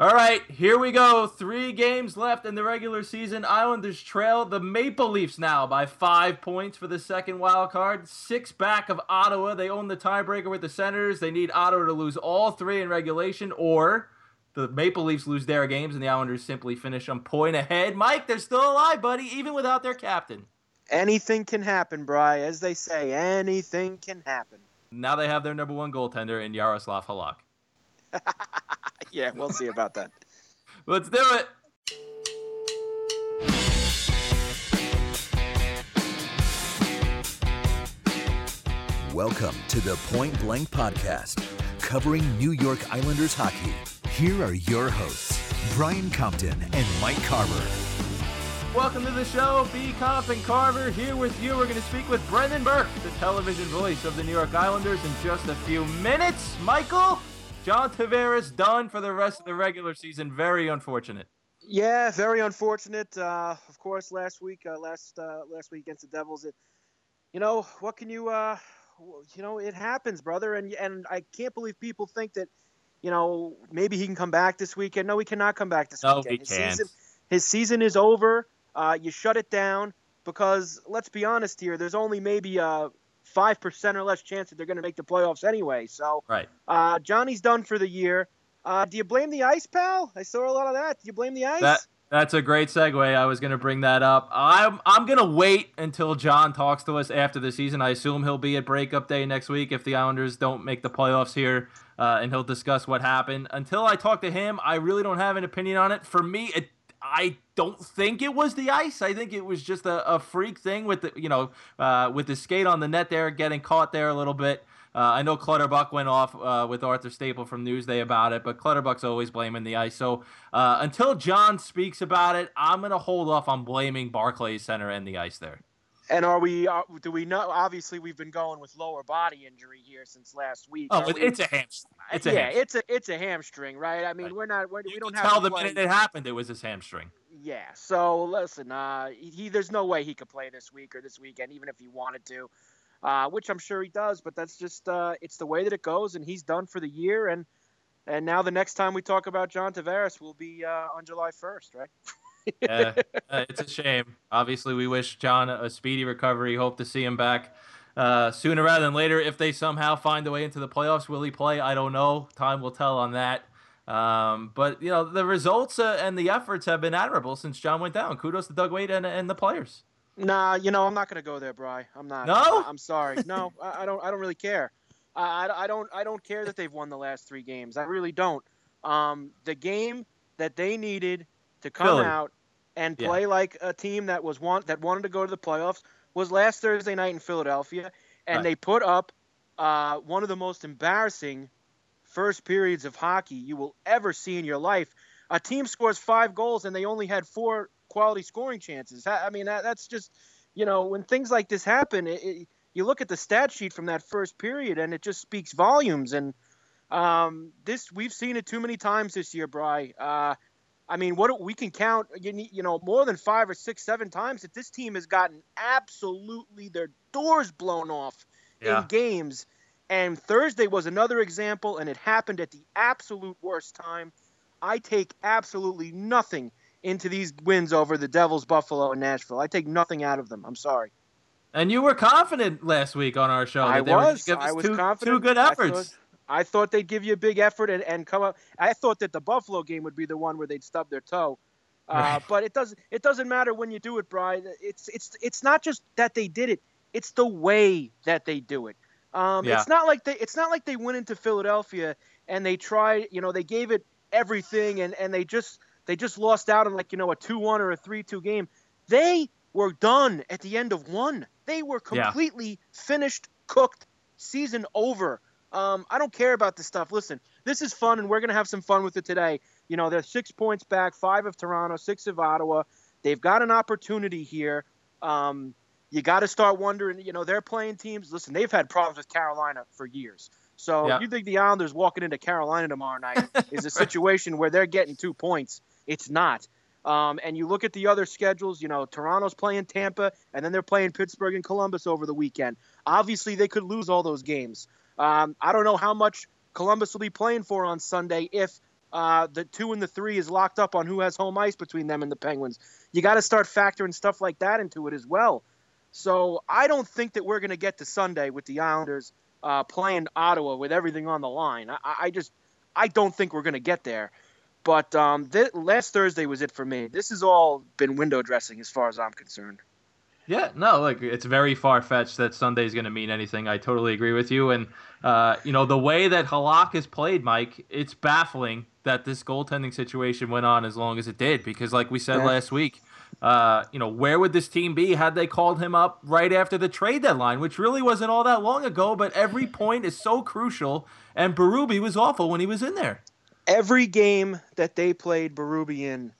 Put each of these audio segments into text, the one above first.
All right, here we go. Three games left in the regular season. Islanders trail the Maple Leafs now by five points for the second wild card. Six back of Ottawa. They own the tiebreaker with the Senators. They need Ottawa to lose all three in regulation, or the Maple Leafs lose their games and the Islanders simply finish on point ahead. Mike, they're still alive, buddy, even without their captain. Anything can happen, Bry. As they say, anything can happen. Now they have their number one goaltender in Jaroslav Halak. yeah, we'll see about that. Let's do it. Welcome to the Point Blank Podcast, covering New York Islanders hockey. Here are your hosts, Brian Compton and Mike Carver. Welcome to the show. B. Comp and Carver here with you. We're going to speak with Brendan Burke, the television voice of the New York Islanders, in just a few minutes. Michael, John Tavares done for the rest of the regular season. Very unfortunate. Yeah, very unfortunate. Uh, of course, last week, uh, last uh, last week against the Devils, it, you know, what can you, uh, you know, it happens, brother. And and I can't believe people think that, you know, maybe he can come back this weekend. No, he cannot come back this no, weekend. he his can't. season, his season is over. Uh, you shut it down because let's be honest here. There's only maybe a five percent or less chance that they're going to make the playoffs anyway. So, right. uh, Johnny's done for the year. Uh, do you blame the ice, pal? I saw a lot of that. Do you blame the ice? That that's a great segue. I was going to bring that up. I'm I'm going to wait until John talks to us after the season. I assume he'll be at breakup day next week if the Islanders don't make the playoffs here, uh, and he'll discuss what happened. Until I talk to him, I really don't have an opinion on it. For me, it I don't think it was the ice. I think it was just a, a freak thing with the you know uh, with the skate on the net there, getting caught there a little bit. Uh, I know Clutterbuck went off uh, with Arthur Staple from Newsday about it, but Clutterbuck's always blaming the ice. So uh, until John speaks about it, I'm gonna hold off on blaming Barclays Center and the ice there. And are we? Uh, do we know? Obviously, we've been going with lower body injury here since last week. Oh, we- it's a hamstring. It's a yeah, hamstring. it's a it's a hamstring, right? I mean, Right. we're not we're, we don't could have tell the play. minute it happened, it was his hamstring. Yeah. So listen, uh, he there's no way he could play this week or this weekend, even if he wanted to, uh, which I'm sure he does. But that's just uh, it's the way that it goes, and he's done for the year. And and now the next time we talk about John Tavares will be uh, on July 1st, right? yeah, uh, it's a shame. Obviously, we wish John a, speedy recovery. Hope to see him back uh, sooner rather than later. If they somehow find a way into the playoffs, will he play? I don't know. Time will tell on that. Um, but you know, the results uh, and the efforts have been admirable since John went down. Kudos to Doug Weight and, and the players. Nah, you know I'm not gonna go there, Bry. I'm not. No? I'm sorry. No, I, I don't. I don't really care. I, I, I don't. I don't care that they've won the last three games. I really don't. Um, the game that they needed to come Philly. out and Yeah. play like a team that was want that wanted to go to the playoffs was last Thursday night in Philadelphia, and Right. they put up uh, one of the most embarrassing first periods of hockey you will ever see in your life. A team scores five goals and they only had four quality scoring chances. I I mean, that, that's just, you know, when things like this happen, it, it, you look at the stat sheet from that first period and it just speaks volumes. And um, this, we've seen it too many times this year, Bry. Uh, I mean, what we can count, you, need- you know, more than five or six, seven times that this team has gotten absolutely their doors blown off Yeah. in games. And Thursday was another example, and it happened at the absolute worst time. I take absolutely nothing into these wins over the Devils, Buffalo, and Nashville. I take nothing out of them. I'm sorry. And you were confident last week on our show that I they were gonna was. I was two, confident. two good efforts. I thought they'd give you a big effort and, and come up. I thought that the Buffalo game would be the one where they'd stub their toe. Uh. But it doesn't. It doesn't matter when you do it, Brian. It's it's it's not just that they did it. It's the way that they do it. Um, Yeah. It's not like they. It's not like they went into Philadelphia and they tried. You know, they gave it everything and and they just they just lost out on like you know a two one or a three two game. They were done at the end of one. They were Yeah. completely finished, cooked, season over. Um, I don't care about this stuff. Listen, this is fun, and we're gonna have some fun with it today. You know, they're six points back, five of Toronto, six of Ottawa. They've got an opportunity here. Um, you got to start wondering. You know, they're playing teams. Listen, they've had problems with Carolina for years. So Yeah. you think the Islanders walking into Carolina tomorrow night is a situation where they're getting two points? It's not. Um, and you look at the other schedules. You know, Toronto's playing Tampa, and then they're playing Pittsburgh and Columbus over the weekend. Obviously, they could lose all those games. Um, I don't know how much Columbus will be playing for on Sunday if uh, the two and the three is locked up on who has home ice between them and the Penguins. You got to start factoring stuff like that into it as well. So I don't think that we're going to get to Sunday with the Islanders uh, playing Ottawa with everything on the line. I, I just I don't think we're going to get there. But um, th- last Thursday was it for me. This has all been window dressing as far as I'm concerned. Yeah, no, like it's very far fetched that Sunday's going to mean anything. I totally agree with you. And, uh, you know, the way that Halak has played, Mike, it's baffling that this goaltending situation went on as long as it did. Because, like we said yeah. last week, uh, you know, where would this team be had they called him up right after the trade deadline, which really wasn't all that long ago, but every point is so crucial. And Berube was awful when he was in there. Every game that they played Berube in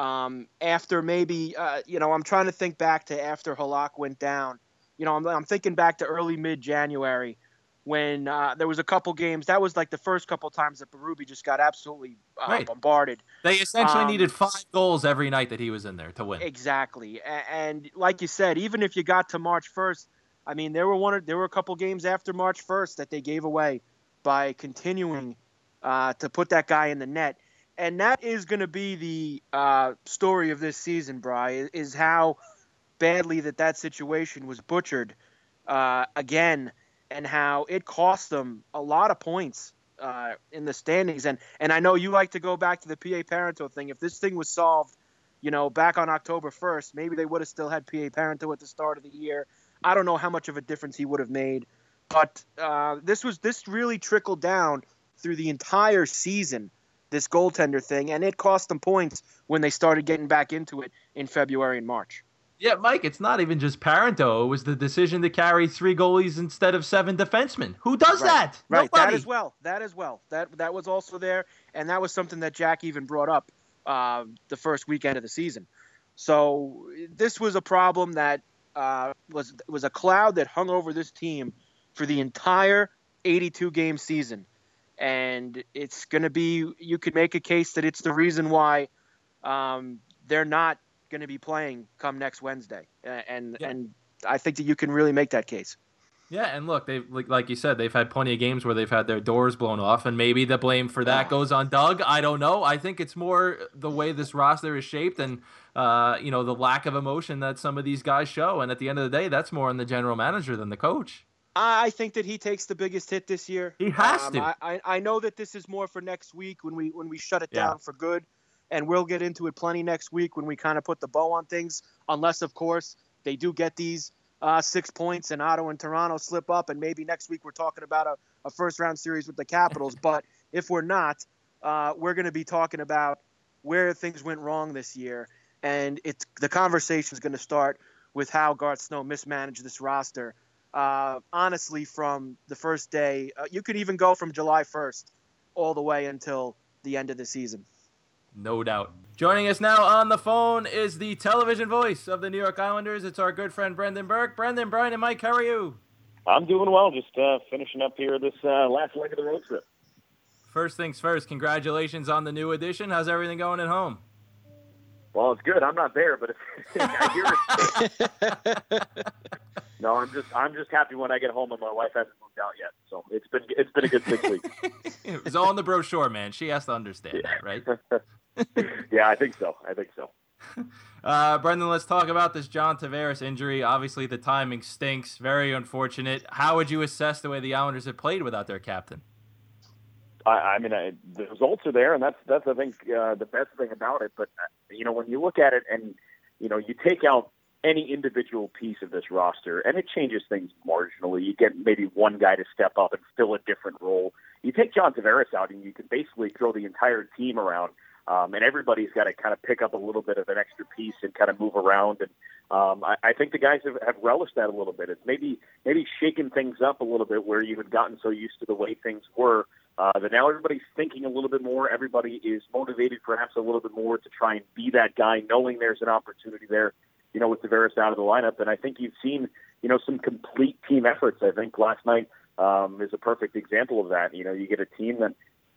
um, after maybe, uh, you know, I'm trying to think back to after Halak went down. You know, I'm, I'm thinking back to early mid January when uh, there was a couple games. That was like the first couple times that Berube just got absolutely uh, right. bombarded. They essentially um, needed five goals every night that he was in there to win. Exactly, and, and like you said, even if you got to March 1st, I mean, there were one, there were a couple games after March 1st that they gave away by continuing uh, to put that guy in the net and that is going to be the uh, story of this season, Bry, is how badly that that situation was butchered uh, again, and how it cost them a lot of points uh, in the standings. And and I know you like to go back to the PA Parenteau thing. If this thing was solved, you know, back on October 1st, maybe they would have still had PA Parenteau at the start of the year. I don't know how much of a difference he would have made, but uh, this was this really trickled down through the entire season this goaltender thing, and it cost them points when they started getting back into it in February and March. Yeah, Mike, it's not even just Parenteau. It was the decision to carry three goalies instead of seven defensemen. Who does right. that? Right, Nobody. that as well. That as well. That that was also there, and that was something that Jack even brought up uh, the first weekend of the season. So this was a problem that uh, was was a cloud that hung over this team for the entire 82 game season and it's going to be you could make a case that it's the reason why um, they're not going to be playing come next Wednesday, and yeah. and I think that you can really make that case. Yeah, and look, they like, like you said, they've had plenty of games where they've had their doors blown off, and maybe the blame for that goes on Doug. I don't know. I think it's more the way this roster is shaped, and uh, you know the lack of emotion that some of these guys show. And at the end of the day, that's more on the general manager than the coach. I think that he takes the biggest hit this year. He has um, to. I, I know that this is more for next week when we when we shut it yeah. down for good, and we'll get into it plenty next week when we kind of put the bow on things. Unless, of course, they do get these uh, six points and Ottawa and Toronto slip up, and maybe next week we're talking about a, a first round series with the Capitals. but if we're not, uh, we're going to be talking about where things went wrong this year, and it's the conversation is going to start with how Garth Snow mismanaged this roster uh, honestly, from the first day, uh, you could even go from July 1st all the way until the end of the season. No doubt. Joining us now on the phone is the television voice of the New York Islanders. It's our good friend Brendan Burke. Brendan, Brian, and Mike, how are you? I'm doing well. Just uh, finishing up here this uh, last leg of the road trip. First things first, congratulations on the new edition. How's everything going at home? Well, it's good. I'm not there, but I hear it. no, I'm just I'm just happy when I get home and my wife hasn't moved out yet. So it's been it's been a good six weeks. it was all in the brochure, man. She has to understand yeah. that, right? yeah, I think so. I think so. Uh, Brendan, let's talk about this John Tavares injury. Obviously, the timing stinks. Very unfortunate. How would you assess the way the Islanders have played without their captain? I, I mean, I, the results are there, and that's that's I think uh, the best thing about it. But uh, you know, when you look at it, and you know, you take out any individual piece of this roster, and it changes things marginally. You get maybe one guy to step up and fill a different role. You take John Tavares out, and you can basically throw the entire team around, um, and everybody's got to kind of pick up a little bit of an extra piece and kind of move around. And um, I, I think the guys have, have relished that a little bit. It's maybe maybe shaking things up a little bit where you had gotten so used to the way things were uh, that now everybody's thinking a little bit more. Everybody is motivated perhaps a little bit more to try and be that guy, knowing there's an opportunity there you know, with Tavares out of the lineup. And I think you've seen, you know, some complete team efforts. I think last night um, is a perfect example of that. You know, you get a team that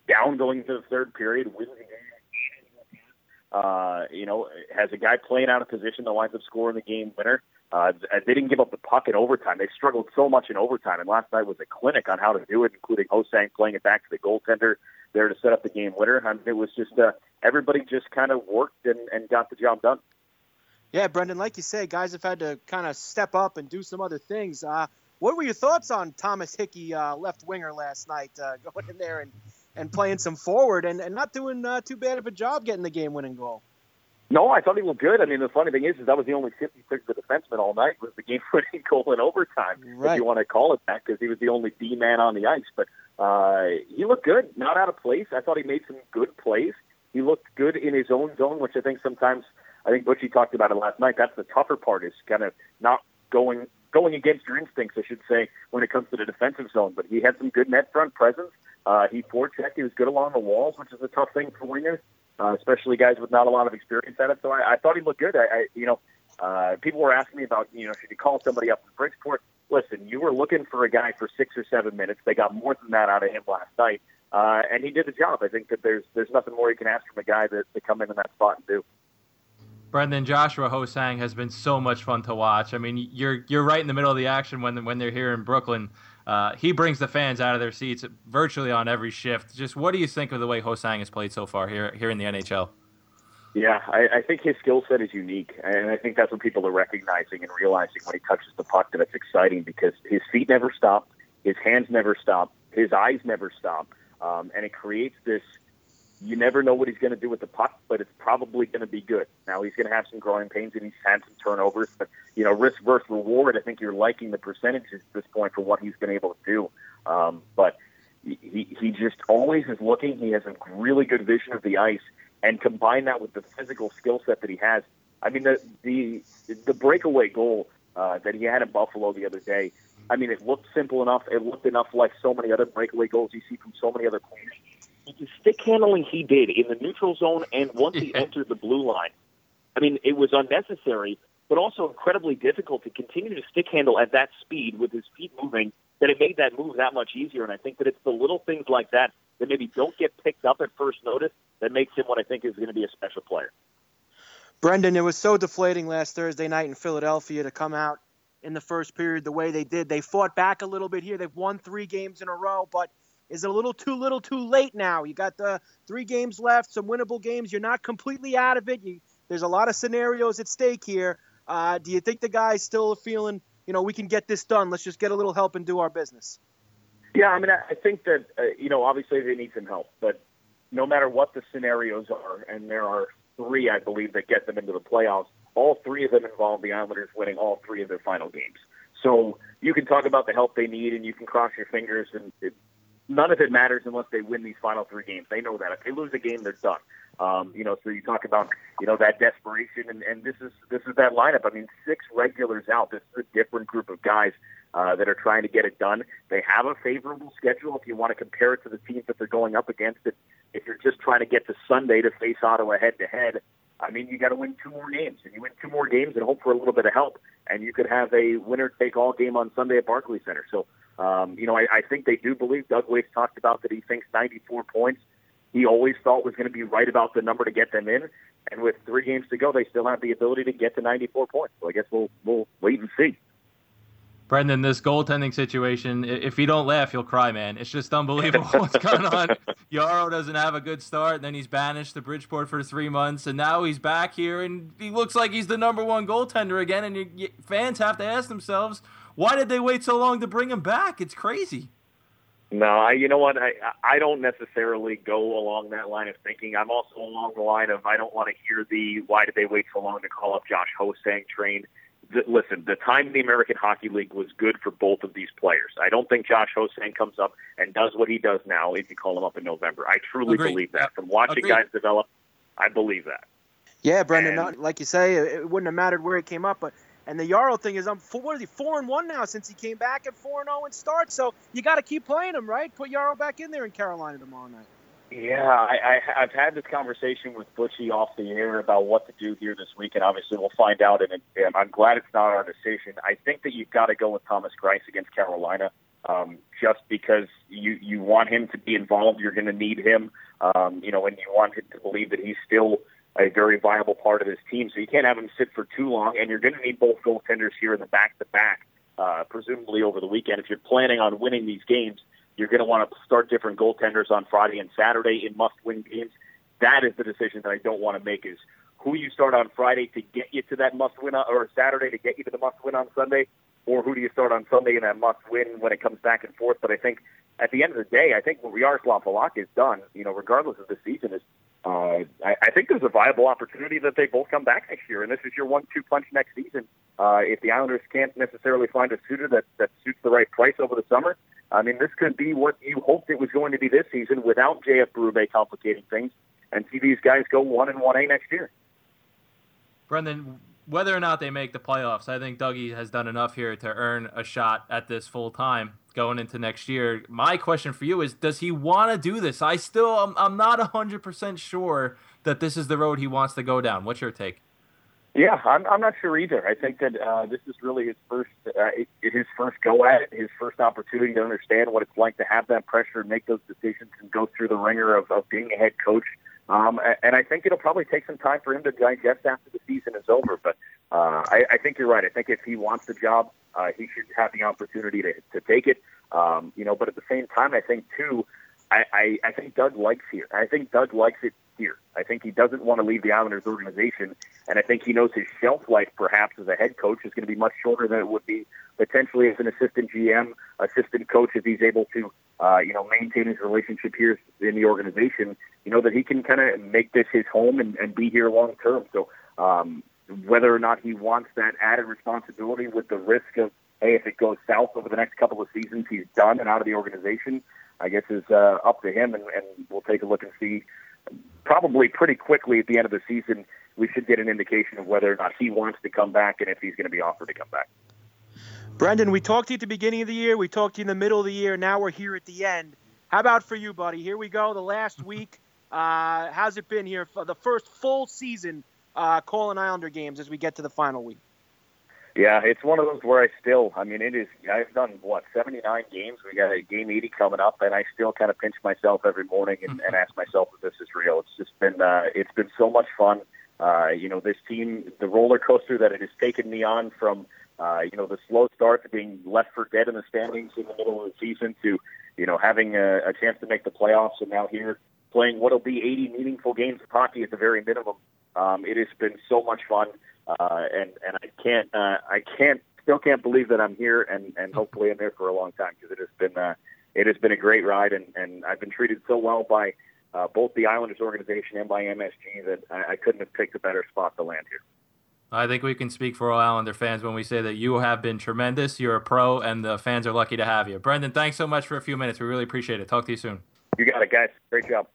down going into the third period, wins the game. Uh, you know, has a guy playing out of position that winds up scoring the game winner. Uh, they didn't give up the puck in overtime. They struggled so much in overtime, and last night was a clinic on how to do it, including Ho-Sang playing it back to the goaltender there to set up the game winner. Mean, it was just uh, everybody just kind of worked and, and got the job done. Yeah, Brendan, like you say, guys have had to kind of step up and do some other things. Uh, what were your thoughts on Thomas Hickey, uh, left winger, last night, uh, going in there and, and playing some forward and, and not doing uh, too bad of a job getting the game winning goal? No, I thought he looked good. I mean, the funny thing is, is that was the only 56 of the defenseman all night was the game-winning goal in overtime, right. if you want to call it that, because he was the only D man on the ice. But uh, he looked good, not out of place. I thought he made some good plays. He looked good in his own zone, which I think sometimes I think Butchie talked about it last night. That's the tougher part is kind of not going going against your instincts, I should say, when it comes to the defensive zone. But he had some good net front presence. Uh, he forechecked. He was good along the walls, which is a tough thing for wingers uh, especially guys with not a lot of experience at it. So I, I thought he looked good. I, I you know, uh, people were asking me about, you know, should you call somebody up from Bridgeport? Listen, you were looking for a guy for six or seven minutes. They got more than that out of him last night, uh, and he did the job. I think that there's there's nothing more you can ask from a guy that to come in in that spot and do. Brendan Joshua Ho-Sang has been so much fun to watch. I mean, you're you're right in the middle of the action when when they're here in Brooklyn. Uh, he brings the fans out of their seats virtually on every shift. Just what do you think of the way Ho-Sang has played so far here here in the NHL? Yeah, I, I think his skill set is unique, and I think that's what people are recognizing and realizing when he touches the puck that it's exciting because his feet never stop, his hands never stop, his eyes never stop, um, and it creates this you never know what he's going to do with the puck, but it's probably going to be good. Now he's going to have some growing pains and he's had some turnovers, but you know, risk versus reward. I think you're liking the percentages at this point for what he's been able to do. Um, but he he just always is looking. He has a really good vision of the ice, and combine that with the physical skill set that he has. I mean, the the the breakaway goal uh, that he had in Buffalo the other day. I mean, it looked simple enough. It looked enough like so many other breakaway goals you see from so many other players the stick handling he did in the neutral zone and once he entered the blue line, I mean, it was unnecessary, but also incredibly difficult to continue to stick handle at that speed with his feet moving. That it made that move that much easier, and I think that it's the little things like that that maybe don't get picked up at first notice that makes him what I think is going to be a special player. Brendan, it was so deflating last Thursday night in Philadelphia to come out in the first period the way they did. They fought back a little bit here. They've won three games in a row, but is it a little too little too late now? You got the three games left, some winnable games. You're not completely out of it. You, there's a lot of scenarios at stake here. Uh, do you think the guys still feeling, you know, we can get this done? Let's just get a little help and do our business. Yeah, I mean, I think that uh, you know, obviously they need some help, but no matter what the scenarios are, and there are three, I believe, that get them into the playoffs. All three of them involve the Islanders winning all three of their final games. So you can talk about the help they need, and you can cross your fingers, and none of it matters unless they win these final three games. They know that if they lose a game, they're done. Um, you know, so you talk about you know that desperation, and, and this is this is that lineup. I mean, six regulars out. This is a different group of guys uh, that are trying to get it done. They have a favorable schedule if you want to compare it to the teams that they're going up against. It if you're just trying to get to Sunday to face Ottawa head to head. I mean, you got to win two more games, and you win two more games and hope for a little bit of help, and you could have a winner-take-all game on Sunday at Barclays Center. So um, you know, I, I think they do believe Doug Weight talked about that he thinks 94 points. He always thought was going to be right about the number to get them in, and with three games to go, they still have the ability to get to 94 points. So I guess we'll we'll wait and see. Brendan, this goaltending situation, if you don't laugh, you'll cry, man. It's just unbelievable what's going on. Yarrow doesn't have a good start, and then he's banished to Bridgeport for three months, and now he's back here, and he looks like he's the number one goaltender again. And you, fans have to ask themselves, why did they wait so long to bring him back? It's crazy. No, I, you know what? I I don't necessarily go along that line of thinking. I'm also along the line of I don't want to hear the why did they wait so long to call up Josh Ho-Sang train. The, listen, the time in the American Hockey League was good for both of these players. I don't think Josh Ho-Sang comes up and does what he does now if you call him up in November. I truly Agreed. believe that. From watching Agreed. guys develop, I believe that. Yeah, Brendan, And- not, like you say, it, it wouldn't have mattered where it came up, but and the Yarrow thing is, I'm four, what is he four and one now since he came back at four and zero and start. So you got to keep playing him, right? Put Yarrow back in there in Carolina tomorrow night. Yeah, I, I, I've had this conversation with Butchie off the air about what to do here this week, and obviously we'll find out. And, and I'm glad it's not our decision. I think that you've got to go with Thomas Greiss against Carolina, um, just because you you want him to be involved. You're going to need him, um, you know, and you want him to believe that he's still a very viable part of this team. So you can't have him sit for too long, and you're going to need both goaltenders here in the back to back, uh, presumably over the weekend. If you're planning on winning these games, you're going to want to start different goaltenders on Friday and Saturday in must-win games. That is the decision that I don't want to make: is who you start on Friday to get you to that must-win, or Saturday to get you to the must-win on Sunday, or who do you start on Sunday in that must-win when it comes back and forth. But I think at the end of the day, I think what Jaroslav Halak is done, you know, regardless of the season, is uh, I, I think there's a viable opportunity that they both come back next year, and this is your one-two punch next season. Uh, if the Islanders can't necessarily find a suitor that that suits the right price over the summer, I mean, this could be what you hoped it was going to be this season without JF Berube complicating things, and see these guys go one and one A next year. Brendan, whether or not they make the playoffs, I think Dougie has done enough here to earn a shot at this full time going into next year. My question for you is does he want to do this? I still I'm, I'm not 100% sure that this is the road he wants to go down. What's your take? Yeah, I'm, I'm not sure either. I think that uh, this is really his first uh, his first go at it, his first opportunity to understand what it's like to have that pressure and make those decisions and go through the ringer of, of being a head coach. Um, and I think it'll probably take some time for him to digest after the season is over. But uh, I, I think you're right. I think if he wants the job, uh, he should have the opportunity to, to take it. Um, you know, but at the same time, I think too, I, I, I think Doug likes here. I think Doug likes it here. I think he doesn't want to leave the Islanders organization, and I think he knows his shelf life, perhaps as a head coach, is going to be much shorter than it would be potentially as an assistant GM, assistant coach, if he's able to, uh, you know, maintain his relationship here in the organization. You know that he can kind of make this his home and, and be here long term. So um, whether or not he wants that added responsibility with the risk of, hey, if it goes south over the next couple of seasons, he's done and out of the organization. I guess is uh, up to him, and, and we'll take a look and see probably pretty quickly at the end of the season, we should get an indication of whether or not he wants to come back and if he's going to be offered to come back. Brendan, we talked to you at the beginning of the year. We talked to you in the middle of the year. Now we're here at the end. How about for you, buddy? Here we go. The last week. Uh, how's it been here for the first full season uh, calling Islander games as we get to the final week? Yeah, it's one of those where I still, I mean, it is, I've done, what, 79 games? We got a game 80 coming up, and I still kind of pinch myself every morning and, and ask myself if this is real. It's just been, uh, it's been so much fun. Uh, you know, this team, the roller coaster that it has taken me on from, uh, you know, the slow start to being left for dead in the standings in the middle of the season to, you know, having a, a chance to make the playoffs and now here playing what'll be 80 meaningful games of hockey at the very minimum. Um, it has been so much fun uh, and and I can't uh, I can't still can't believe that I'm here and and hopefully I'm there for a long time because it has been uh, it has been a great ride and and I've been treated so well by uh, both the Islanders organization and by MSG that I, I couldn't have picked a better spot to land here. I think we can speak for all Islander fans when we say that you have been tremendous. You're a pro, and the fans are lucky to have you. Brendan, thanks so much for a few minutes. We really appreciate it. Talk to you soon. You got it, guys. Great job.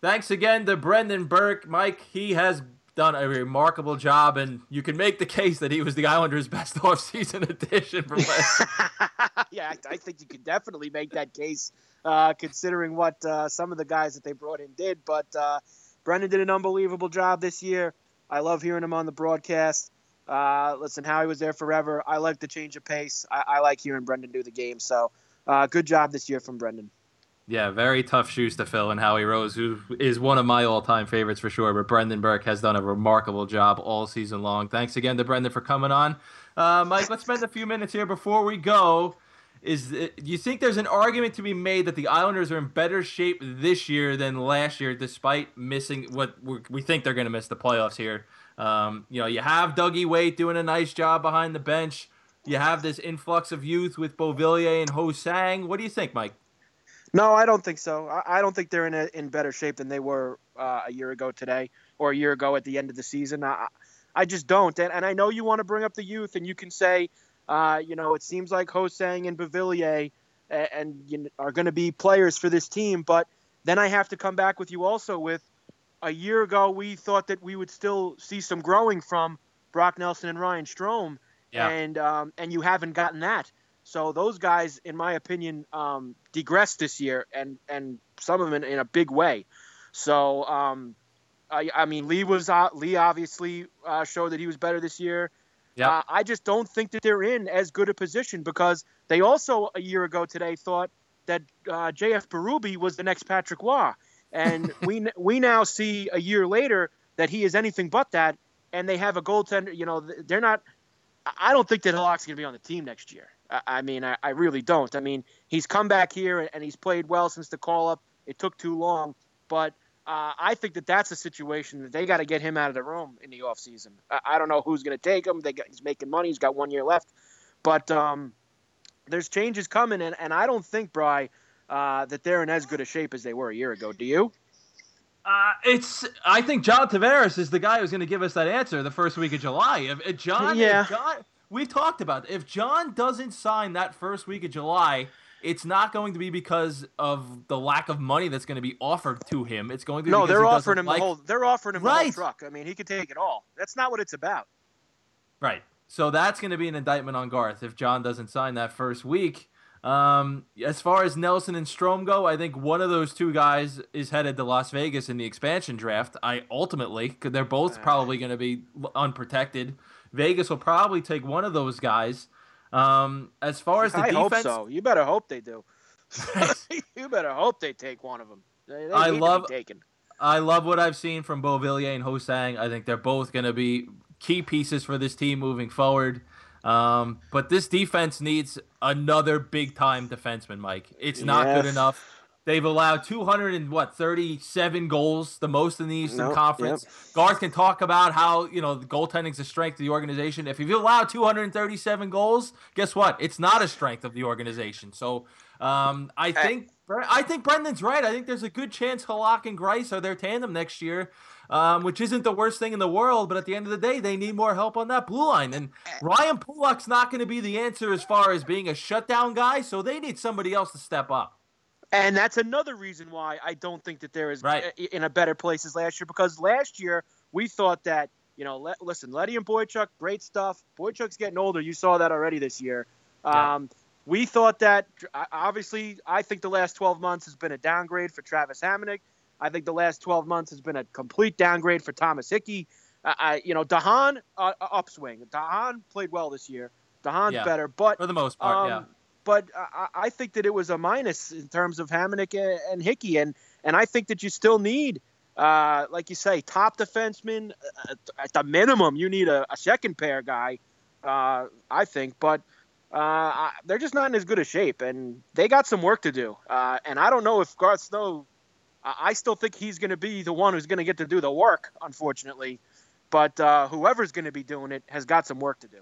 Thanks again to Brendan Burke. Mike, he has done a remarkable job, and you can make the case that he was the Islanders' best offseason addition from last. yeah, I, think you could definitely make that case, uh, considering what uh, some of the guys that they brought in did. But uh, Brendan did an unbelievable job this year. I love hearing him on the broadcast. Uh, listen, Howie was there forever. I like the change of pace. I, I like hearing Brendan do the game. So, uh, good job this year from Brendan. Yeah, very tough shoes to fill. And Howie Rose, who is one of my all-time favorites for sure, but Brendan Burke has done a remarkable job all season long. Thanks again to Brendan for coming on. Uh, Mike, let's spend a few minutes here before we go. Is do you think there's an argument to be made that the Islanders are in better shape this year than last year, despite missing what we think they're going to miss the playoffs here? Um, you know, you have Dougie Weight doing a nice job behind the bench. You have this influx of youth with Beauvillier and Ho-Sang. What do you think, Mike? No, I don't think so. I, don't think they're in a, in better shape than they were uh, a year ago today or a year ago at the end of the season. I, I just don't. And, and I know you want to bring up the youth, and you can say, uh, you know, it seems like Ho-Sang and Beauvillier and, and you know, are going to be players for this team. But then I have to come back with you also with a year ago we thought that we would still see some growing from Brock Nelson and Ryan Strome, yeah. and um, and you haven't gotten that. So those guys, in my opinion, um, digressed this year, and and some of them in, in a big way. So um, I, I, mean, Lee was uh, Lee obviously uh, showed that he was better this year. Yeah. Uh, I just don't think that they're in as good a position because they also a year ago today thought that uh, J.F. Berube was the next Patrick Roy, and we we now see a year later that he is anything but that, and they have a goaltender. You know, they're not. I don't think that Halak's going to be on the team next year. I, mean, I, I, really don't. I mean, he's come back here and he's played well since the call up. It took too long, but uh, I think that that's a situation that they got to get him out of the room in the offseason. I, I don't know who's going to take him. They got, he's making money. He's got one year left, but um, there's changes coming, and, and I don't think, Bry, uh, that they're in as good a shape as they were a year ago. Do you? Uh, it's. I think John Tavares is the guy who's going to give us that answer the first week of July. If, if John, yeah. If John, we talked about it. if John doesn't sign that first week of July, it's not going to be because of the lack of money that's going to be offered to him. It's going to be no. They're offering him like... the whole. They're offering him right. the whole truck. I mean, he could take it all. That's not what it's about. Right. So that's going to be an indictment on Garth if John doesn't sign that first week. Um, as far as Nelson and Strome go, I think one of those two guys is headed to Las Vegas in the expansion draft. I ultimately, because they're both probably going to be unprotected. Vegas will probably take one of those guys. Um, as far as the I defense, hope so. You better hope they do. you better hope they take one of them. They, they I love I love what I've seen from Beauvillier and Ho-Sang. I think they're both going to be key pieces for this team moving forward. Um, but this defense needs another big time defenseman, Mike. It's not yes. good enough. They've allowed 200 and what 37 goals, the most in the Eastern nope, Conference. Yep. Garth can talk about how you know the goaltending is a strength of the organization. If you allow 237 goals, guess what? It's not a strength of the organization. So um, I think I think Brendan's right. I think there's a good chance Halak and Greiss are their tandem next year um, which isn't the worst thing in the world. But at the end of the day, they need more help on that blue line. And Ryan Pulock's not going to be the answer as far as being a shutdown guy, so they need somebody else to step up. And that's another reason why I don't think that they're right. in a better place as last year. Because last year we thought that you know, let, listen, Leddy and Boychuk, great stuff. Boychuk's getting older. You saw that already this year. Yeah. Um, we thought that obviously, I think the last 12 months has been a downgrade for Travis Hamonic. I think the last 12 months has been a complete downgrade for Thomas Hickey. Uh, I, you know, de Haan uh, upswing. de Haan played well this year. de Haan's yeah, better, but for the most part, um, yeah. But I, I, think that it was a minus in terms of Hamonic and Hickey, and and I think that you still need, uh, like you say, top defenseman uh, at the minimum. You need a, a second pair guy, uh, I think, but. Uh, they're just not in as good a shape, and they got some work to do. and I don't know if Garth Snow I still think he's going to be the one who's going to get to do the work, unfortunately. But uh, whoever's going to be doing it has got some work to do.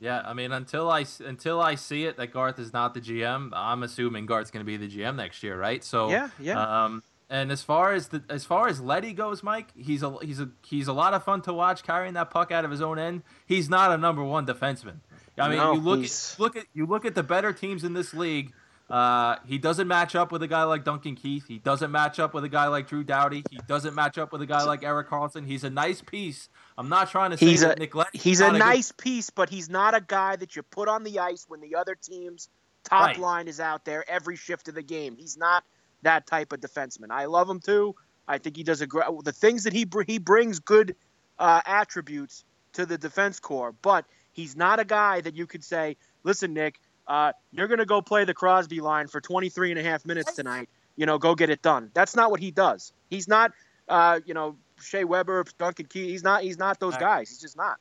Yeah, I mean, until I until I see it that Garth is not the GM, I'm assuming Garth's going to be the GM next year, right? So yeah, yeah. Um, and as far as the as far as Leddy goes, Mike, he's a he's a he's a lot of fun to watch carrying that puck out of his own end. He's not a number one defenseman. I mean, no, you look at, look at you look at the better teams in this league. Uh, he doesn't match up with a guy like Duncan Keith. He doesn't match up with a guy like Drew Doughty. He doesn't match up with a guy like Erik Karlsson. He's a nice piece. I'm not trying to say he's a, Nick He's a, a nice good... piece, but he's not a guy that you put on the ice when the other team's top right. line is out there every shift of the game. He's not that type of defenseman. I love him too. I think he does a great. The things that he he brings good uh, attributes to the defense core, but he's not a guy that you could say, "Listen, Nick, uh, you're going to go play the Crosby line for 23 and a half minutes tonight. You know, go get it done. That's not what he does. He's not, uh, you know, Shea Weber, Duncan Keith. He's not. He's not those guys. He's just not.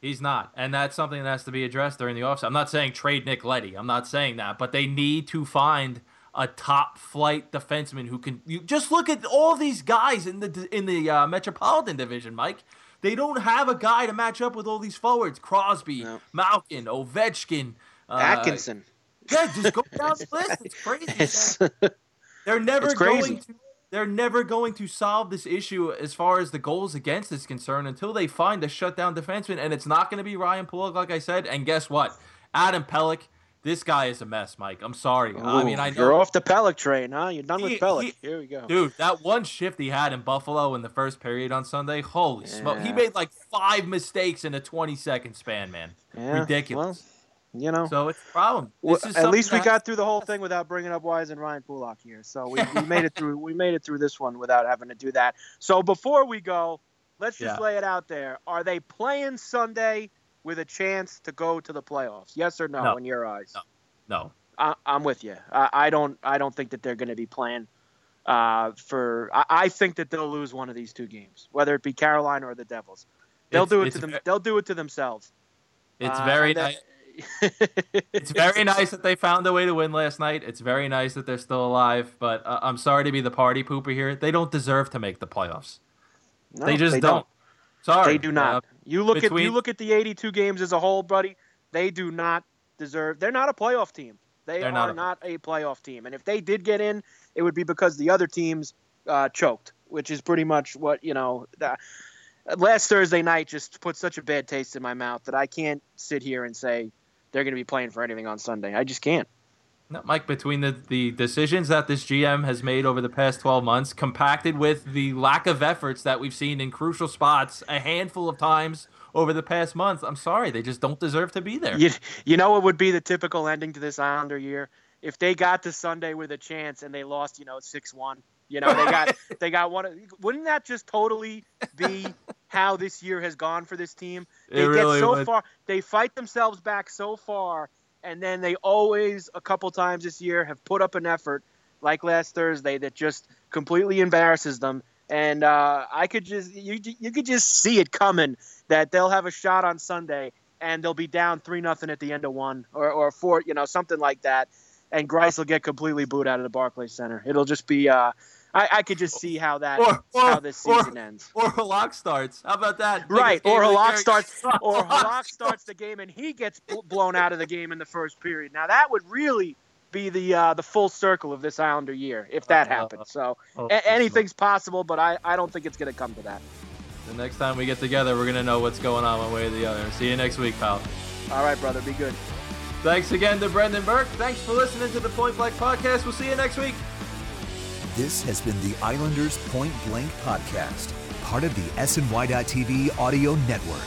He's not, and that's something that has to be addressed during the offseason. I'm not saying trade Nick Leddy. I'm not saying that, but they need to find a top flight defenseman who can. You just look at all these guys in the in the uh, Metropolitan Division, Mike. They don't have a guy to match up with all these forwards: Crosby, no. Malkin, Ovechkin. Uh, Atkinson. Yeah, just go down the list. It's crazy. It's, they're never going to they're never going to solve this issue as far as the goals against is concerned until they find a shutdown defenseman, and it's not going to be Ryan Pulock, like I said. And guess what? Adam Pelech, this guy is a mess, Mike. I'm sorry. Ooh, I mean, I know you're off the Pelech train, huh? You're done he, with Pelech. He, Here we go, dude. That one shift he had in Buffalo in the first period on Sunday, holy yeah. smoke! He made like five mistakes in a 20 second span, man. Yeah, Ridiculous. Well, you know, so it's a problem. at least we got through the whole thing without bringing up Wise and Ryan Pulock here. So we, we made it through. We made it through this one without having to do that. So before we go, let's just yeah. lay it out there. Are they playing Sunday with a chance to go to the playoffs? Yes or no? no. In your eyes? No. no. I, am with you. I, I, don't. I don't think that they're going to be playing. Uh, for I, I think that they'll lose one of these two games, whether it be Carolina or the Devils. They'll It's- do it to them. They'll do it to themselves. It's Uh, very and then- nice. It's very nice that they found a way to win last night. It's very nice that they're still alive, but uh, I'm sorry to be the party pooper here. They don't deserve to make the playoffs. No, they just don't. Sorry, They do not. Uh, you look at you look at the 82 games as a whole, buddy. They do not deserve. They're not a playoff team. They are not not a- a, playoff team. And if they did get in, it would be because the other teams uh, choked, which is pretty much what you know. The, last Thursday night just put such a bad taste in my mouth that I can't sit here and say they're going to be playing for anything on Sunday. I just can't. No, Mike, between the, the decisions that this GM has made over the past 12 months, compacted with the lack of efforts that we've seen in crucial spots a handful of times over the past month, I'm sorry. They just don't deserve to be there. You, you know what would be the typical ending to this Islander year? If they got to Sunday with a chance and they lost, you know, six one. You know, they got they got one. Wouldn't that just totally be how this year has gone for this team? They It get really so would. far, they fight themselves back so far, and then they always a couple times this year have put up an effort, like last Thursday, that just completely embarrasses them. And uh, I could just you you could just see it coming that they'll have a shot on Sunday and they'll be down three nothing at the end of one or or four, you know, something like that. And Greiss will get completely booed out of the Barclays Center. It'll just be uh, I, I could just see how that Or- or- how this or- season ends. Or Halak starts. How about that? Right, or of the Halak starts, or Halak starts the game and he gets blown out of the game in the first period. Now that would really be the uh, the full circle of this Islander year if that Uh, happened. So Oh, a- anything's possible, but I, I don't think it's going to come to that. The next time we get together, we're going to know what's going on one way or the other. See you next week, pal. All right, brother, be good. Thanks again to Brendan Burke. Thanks for listening to the Point Blank Podcast. We'll see you next week. This has been the Islanders Point Blank Podcast, part of the SNY.TV audio network.